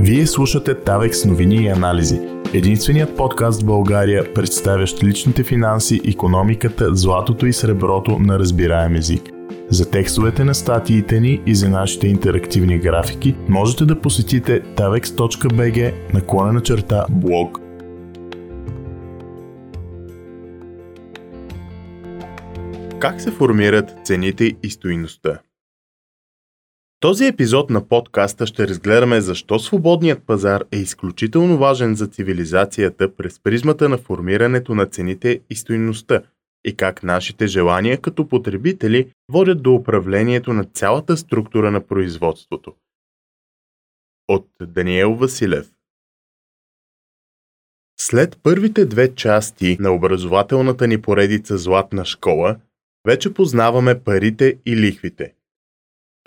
Вие слушате Тавекс новини и анализи. Единственият подкаст в България, представящ личните финанси, економиката, златото и среброто на разбираем език. За текстовете на статиите ни и за нашите интерактивни графики можете да посетите tavex.bg наклона черта блог. Как се формират цените и стоиността? Този епизод на подкаста ще разгледаме защо свободният пазар е изключително важен за цивилизацията през призмата на формирането на цените и стоиността и как нашите желания като потребители водят до управлението на цялата структура на производството. От Даниел Василев След първите две части на образователната ни поредица Златна школа, вече познаваме парите и лихвите –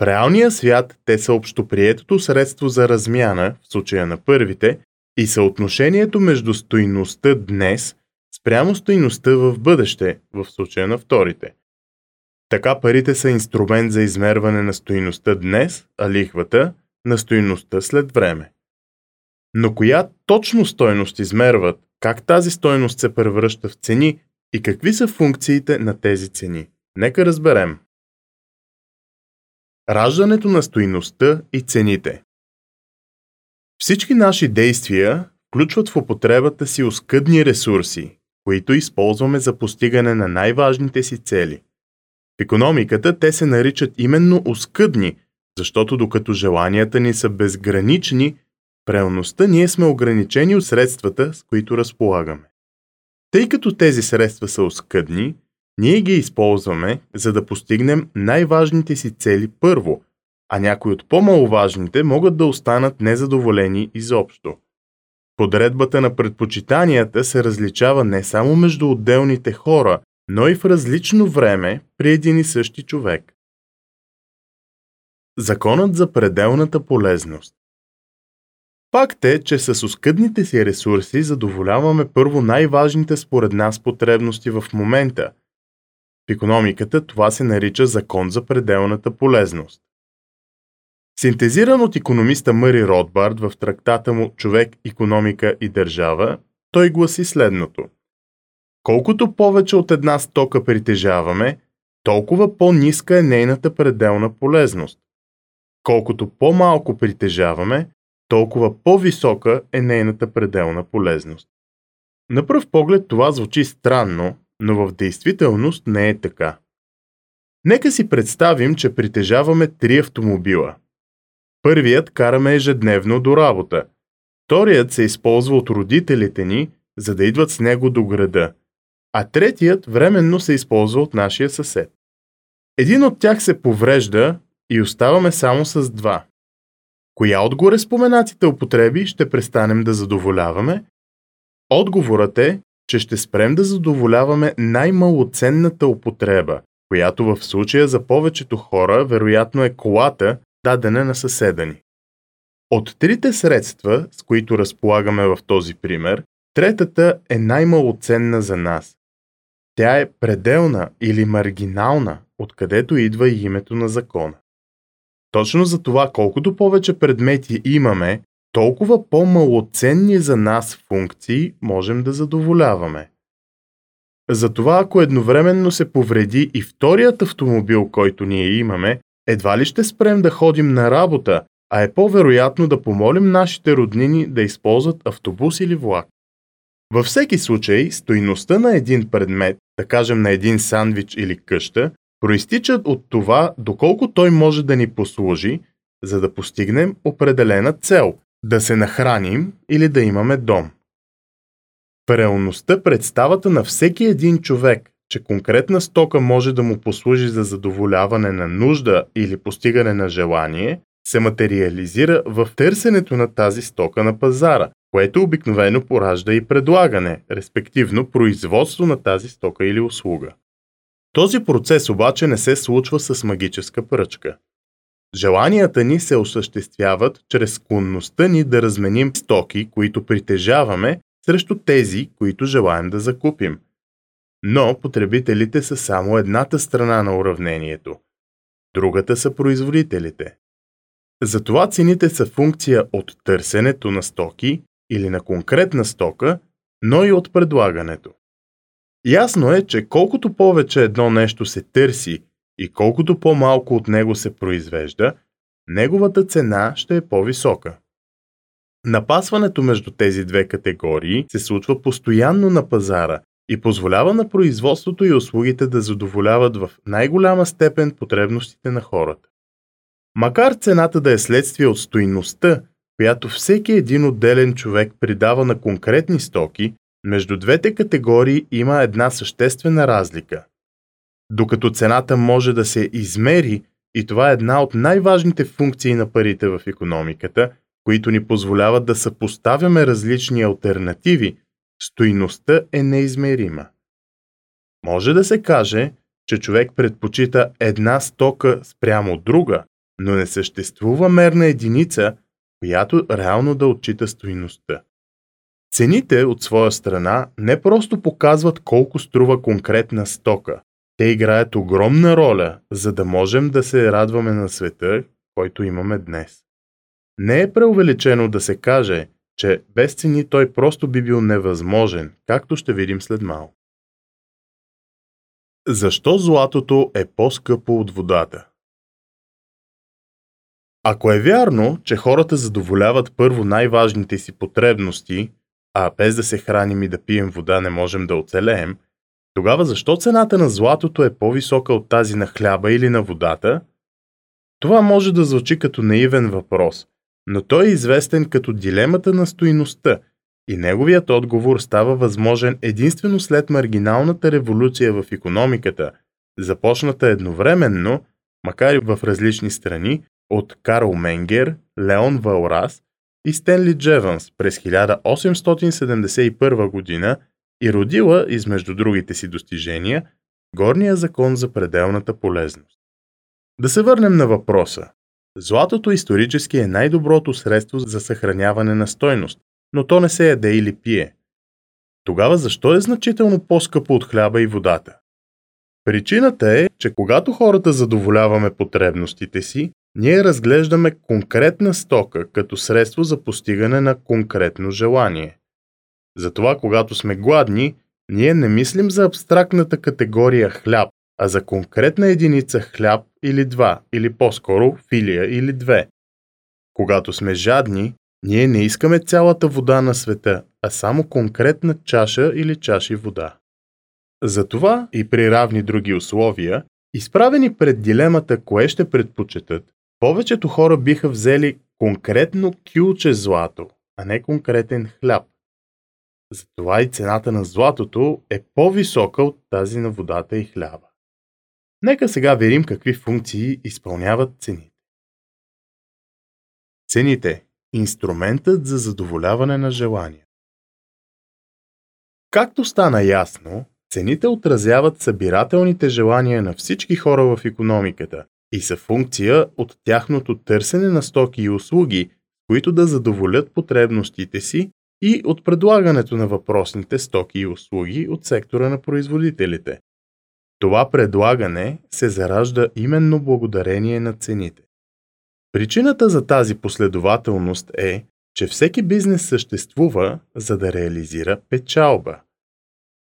в реалния свят те са общоприетото средство за размяна, в случая на първите, и съотношението между стойността днес спрямо стойността в бъдеще, в случая на вторите. Така парите са инструмент за измерване на стойността днес, а лихвата на стойността след време. Но коя точно стойност измерват, как тази стойност се превръща в цени и какви са функциите на тези цени? Нека разберем. Раждането на стоиността и цените Всички наши действия включват в употребата си оскъдни ресурси, които използваме за постигане на най-важните си цели. В економиката те се наричат именно оскъдни, защото докато желанията ни са безгранични, в ние сме ограничени от средствата, с които разполагаме. Тъй като тези средства са оскъдни, ние ги използваме, за да постигнем най-важните си цели първо, а някои от по-маловажните могат да останат незадоволени изобщо. Подредбата на предпочитанията се различава не само между отделните хора, но и в различно време при един и същи човек. Законът за пределната полезност Факт е, че с оскъдните си ресурси задоволяваме първо най-важните според нас потребности в момента – економиката това се нарича закон за пределната полезност. Синтезиран от економиста Мъри Ротбард в трактата му Човек, економика и държава, той гласи следното. Колкото повече от една стока притежаваме, толкова по-ниска е нейната пределна полезност. Колкото по-малко притежаваме, толкова по-висока е нейната пределна полезност. На пръв поглед това звучи странно, но в действителност не е така. Нека си представим, че притежаваме три автомобила. Първият караме ежедневно до работа. Вторият се използва от родителите ни, за да идват с него до града. А третият временно се използва от нашия съсед. Един от тях се поврежда и оставаме само с два. Коя от горе споменатите употреби ще престанем да задоволяваме? Отговорът е, че ще спрем да задоволяваме най-малоценната употреба, която в случая за повечето хора вероятно е колата, дадена на съседа ни. От трите средства, с които разполагаме в този пример, третата е най-малоценна за нас. Тя е пределна или маргинална, откъдето идва и името на закона. Точно за това, колкото повече предмети имаме, толкова по-малоценни за нас функции можем да задоволяваме. Затова ако едновременно се повреди и вторият автомобил, който ние имаме, едва ли ще спрем да ходим на работа, а е по-вероятно да помолим нашите роднини да използват автобус или влак. Във всеки случай, стоиността на един предмет, да кажем на един сандвич или къща, проистичат от това доколко той може да ни послужи, за да постигнем определена цел, да се нахраним или да имаме дом. В реалността представата на всеки един човек, че конкретна стока може да му послужи за задоволяване на нужда или постигане на желание, се материализира в търсенето на тази стока на пазара, което обикновено поражда и предлагане, респективно производство на тази стока или услуга. Този процес обаче не се случва с магическа пръчка. Желанията ни се осъществяват чрез склонността ни да разменим стоки, които притежаваме, срещу тези, които желаем да закупим. Но потребителите са само едната страна на уравнението. Другата са производителите. Затова цените са функция от търсенето на стоки или на конкретна стока, но и от предлагането. Ясно е, че колкото повече едно нещо се търси и колкото по-малко от него се произвежда, неговата цена ще е по-висока. Напасването между тези две категории се случва постоянно на пазара и позволява на производството и услугите да задоволяват в най-голяма степен потребностите на хората. Макар цената да е следствие от стойността, която всеки един отделен човек придава на конкретни стоки, между двете категории има една съществена разлика. Докато цената може да се измери, и това е една от най-важните функции на парите в економиката, които ни позволяват да съпоставяме различни альтернативи, стойността е неизмерима. Може да се каже, че човек предпочита една стока спрямо друга, но не съществува мерна единица, която реално да отчита стойността. Цените от своя страна не просто показват колко струва конкретна стока. Те играят огромна роля, за да можем да се радваме на света, който имаме днес. Не е преувеличено да се каже, че без цени той просто би бил невъзможен, както ще видим след малко. Защо златото е по-скъпо от водата? Ако е вярно, че хората задоволяват първо най-важните си потребности, а без да се храним и да пием вода не можем да оцелеем, тогава защо цената на златото е по-висока от тази на хляба или на водата? Това може да звучи като наивен въпрос, но той е известен като дилемата на стоиността и неговият отговор става възможен единствено след маргиналната революция в економиката, започната едновременно, макар и в различни страни, от Карл Менгер, Леон Валрас и Стенли Джеванс през 1871 година и родила, измежду другите си достижения, горния закон за пределната полезност. Да се върнем на въпроса. Златото исторически е най-доброто средство за съхраняване на стойност, но то не се яде или пие. Тогава защо е значително по-скъпо от хляба и водата? Причината е, че когато хората задоволяваме потребностите си, ние разглеждаме конкретна стока като средство за постигане на конкретно желание. Затова, когато сме гладни, ние не мислим за абстрактната категория хляб, а за конкретна единица хляб или два, или по-скоро филия или две. Когато сме жадни, ние не искаме цялата вода на света, а само конкретна чаша или чаши вода. Затова и при равни други условия, изправени пред дилемата кое ще предпочитат, повечето хора биха взели конкретно кюлче злато, а не конкретен хляб. Затова и цената на златото е по-висока от тази на водата и хляба. Нека сега видим какви функции изпълняват цените. Цените – инструментът за задоволяване на желания. Както стана ясно, цените отразяват събирателните желания на всички хора в економиката и са функция от тяхното търсене на стоки и услуги, които да задоволят потребностите си и от предлагането на въпросните стоки и услуги от сектора на производителите. Това предлагане се заражда именно благодарение на цените. Причината за тази последователност е, че всеки бизнес съществува, за да реализира печалба.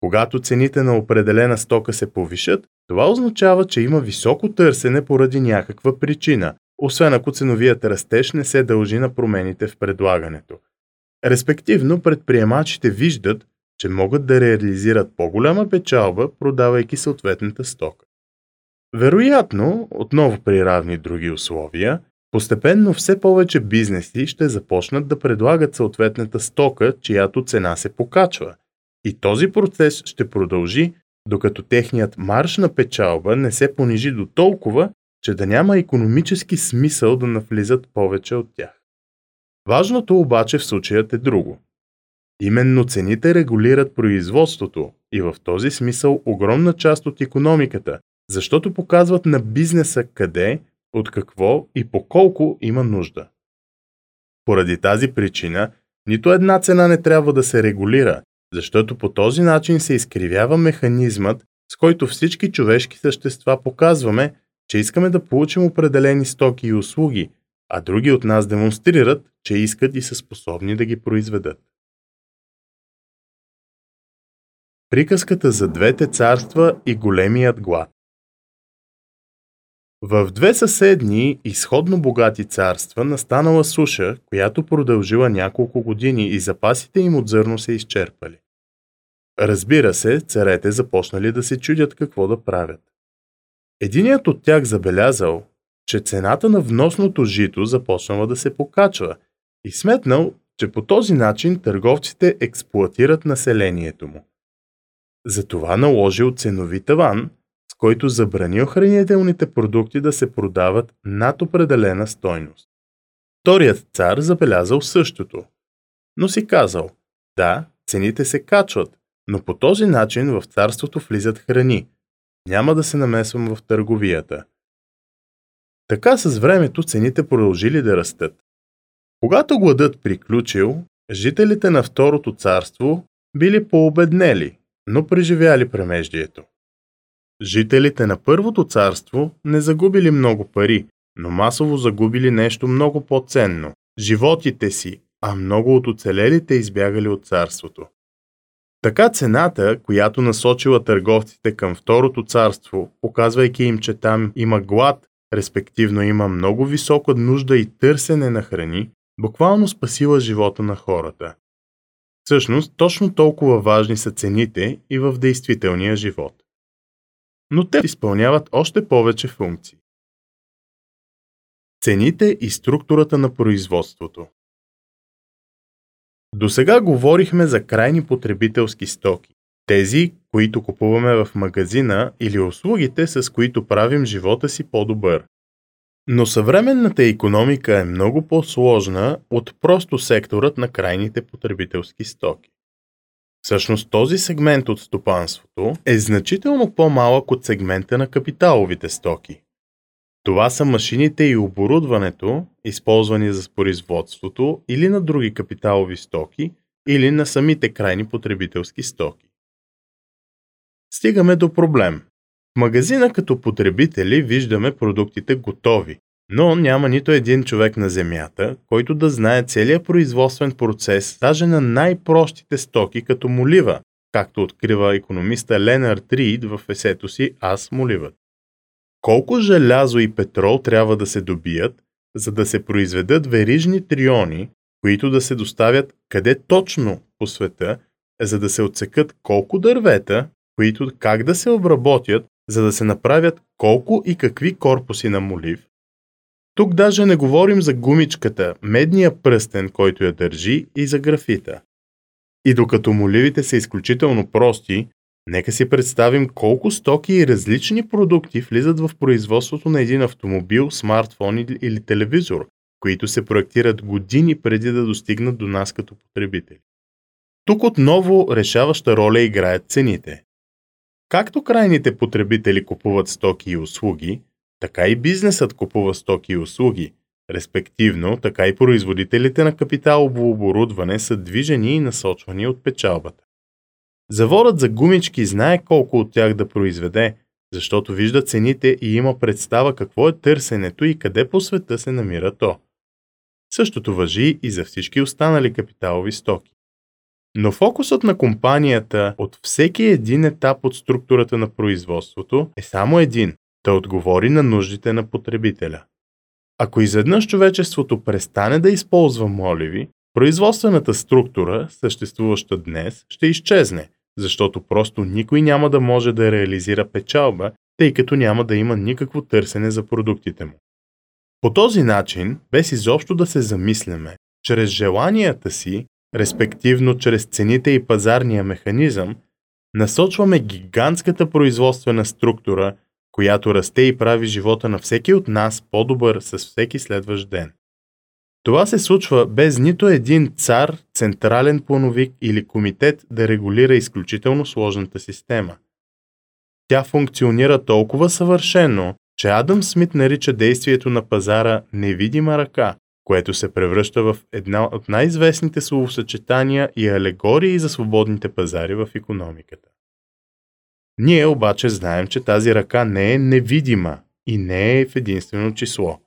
Когато цените на определена стока се повишат, това означава, че има високо търсене поради някаква причина, освен ако ценовият растеж не се дължи на промените в предлагането. Респективно, предприемачите виждат, че могат да реализират по-голяма печалба, продавайки съответната стока. Вероятно, отново при равни други условия, постепенно все повече бизнеси ще започнат да предлагат съответната стока, чиято цена се покачва. И този процес ще продължи, докато техният марш на печалба не се понижи до толкова, че да няма економически смисъл да навлизат повече от тях. Важното обаче в случаят е друго. Именно цените регулират производството и в този смисъл огромна част от економиката, защото показват на бизнеса къде, от какво и по колко има нужда. Поради тази причина, нито една цена не трябва да се регулира, защото по този начин се изкривява механизмът, с който всички човешки същества показваме, че искаме да получим определени стоки и услуги, а други от нас демонстрират, че искат и са способни да ги произведат. Приказката за двете царства и големият глад В две съседни, изходно богати царства настанала суша, която продължила няколко години и запасите им от зърно се изчерпали. Разбира се, царете започнали да се чудят какво да правят. Единият от тях забелязал, че цената на вносното жито започнала да се покачва и сметнал, че по този начин търговците експлуатират населението му. Затова наложил ценови таван, с който забранил хранителните продукти да се продават над определена стойност. Вторият цар забелязал същото, но си казал, да, цените се качват, но по този начин в царството влизат храни. Няма да се намесвам в търговията. Така с времето цените продължили да растат. Когато гладът приключил, жителите на Второто царство били пообеднели, но преживяли премеждието. Жителите на Първото царство не загубили много пари, но масово загубили нещо много по-ценно – животите си, а много от оцелелите избягали от царството. Така цената, която насочила търговците към Второто царство, показвайки им, че там има глад, респективно има много висока нужда и търсене на храни, буквално спасила живота на хората. Всъщност, точно толкова важни са цените и в действителния живот. Но те изпълняват още повече функции. Цените и структурата на производството до сега говорихме за крайни потребителски стоки. Тези, които купуваме в магазина или услугите, с които правим живота си по-добър. Но съвременната економика е много по-сложна от просто секторът на крайните потребителски стоки. Всъщност този сегмент от стопанството е значително по-малък от сегмента на капиталовите стоки. Това са машините и оборудването, използвани за производството или на други капиталови стоки, или на самите крайни потребителски стоки. Стигаме до проблем. В магазина като потребители виждаме продуктите готови, но няма нито един човек на земята, който да знае целият производствен процес, даже на най-простите стоки като молива, както открива економиста Ленард Рид в есето си Аз моливът. Колко желязо и петрол трябва да се добият, за да се произведат верижни триони, които да се доставят къде точно по света, за да се отсекат колко дървета, които как да се обработят, за да се направят колко и какви корпуси на молив. Тук даже не говорим за гумичката, медния пръстен, който я държи, и за графита. И докато моливите са изключително прости, Нека си представим колко стоки и различни продукти влизат в производството на един автомобил, смартфон или телевизор, които се проектират години преди да достигнат до нас като потребители. Тук отново решаваща роля играят цените. Както крайните потребители купуват стоки и услуги, така и бизнесът купува стоки и услуги. Респективно, така и производителите на капиталово оборудване са движени и насочвани от печалбата. Заворът за гумички знае колко от тях да произведе, защото вижда цените и има представа какво е търсенето и къде по света се намира то. Същото въжи и за всички останали капиталови стоки. Но фокусът на компанията от всеки един етап от структурата на производството е само един – да отговори на нуждите на потребителя. Ако изведнъж човечеството престане да използва моливи, производствената структура, съществуваща днес, ще изчезне, защото просто никой няма да може да реализира печалба, тъй като няма да има никакво търсене за продуктите му. По този начин, без изобщо да се замисляме, чрез желанията си, респективно чрез цените и пазарния механизъм, насочваме гигантската производствена структура, която расте и прави живота на всеки от нас по-добър с всеки следващ ден. Това се случва без нито един цар, централен плановик или комитет да регулира изключително сложната система. Тя функционира толкова съвършено, че Адам Смит нарича действието на пазара невидима ръка, което се превръща в една от най-известните словосъчетания и алегории за свободните пазари в економиката. Ние обаче знаем, че тази ръка не е невидима и не е в единствено число –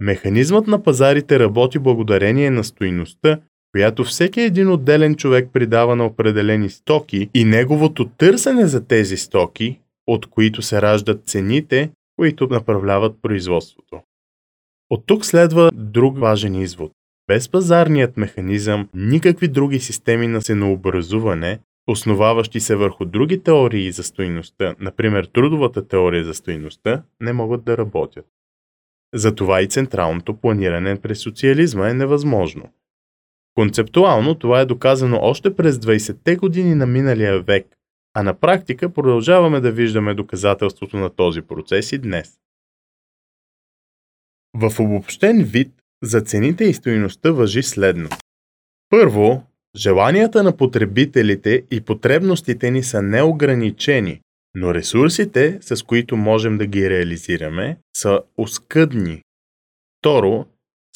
Механизмът на пазарите работи благодарение на стоиността, която всеки един отделен човек придава на определени стоки и неговото търсене за тези стоки, от които се раждат цените, които направляват производството. От тук следва друг важен извод. Без пазарният механизъм, никакви други системи на ценообразуване, основаващи се върху други теории за стоиността, например трудовата теория за стоиността, не могат да работят. Затова и централното планиране през социализма е невъзможно. Концептуално това е доказано още през 20-те години на миналия век, а на практика продължаваме да виждаме доказателството на този процес и днес. В обобщен вид за цените и стоиността въжи следно. Първо, желанията на потребителите и потребностите ни са неограничени, но ресурсите, с които можем да ги реализираме, са оскъдни. Второ,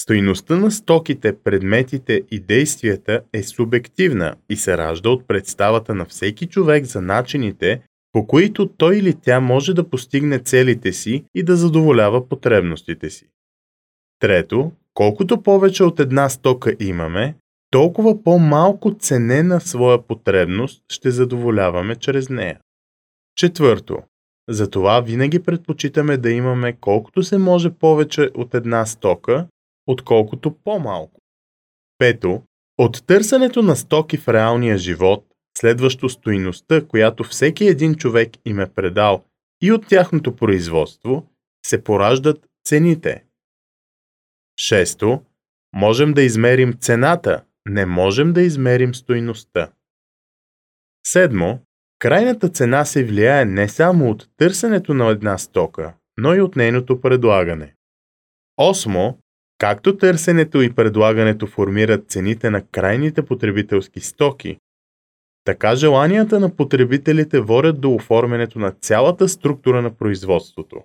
Стоиността на стоките, предметите и действията е субективна и се ражда от представата на всеки човек за начините, по които той или тя може да постигне целите си и да задоволява потребностите си. Трето, колкото повече от една стока имаме, толкова по-малко ценена своя потребност ще задоволяваме чрез нея. Четвърто, затова винаги предпочитаме да имаме колкото се може повече от една стока, отколкото по-малко. Пето, от търсенето на стоки в реалния живот, следващо стоиността, която всеки един човек им е предал и от тяхното производство, се пораждат цените. Шесто, можем да измерим цената, не можем да измерим стоиността. Седмо, крайната цена се влияе не само от търсенето на една стока, но и от нейното предлагане. Осмо, Както търсенето и предлагането формират цените на крайните потребителски стоки, така желанията на потребителите водят до оформянето на цялата структура на производството.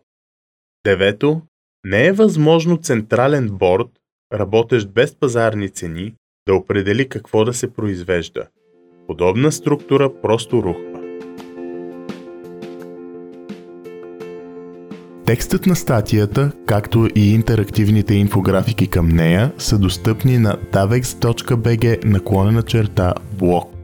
Девето, не е възможно централен борд, работещ без пазарни цени, да определи какво да се произвежда. Подобна структура просто рухва. Текстът на статията, както и интерактивните инфографики към нея са достъпни на davex.bg наклонена черта блог.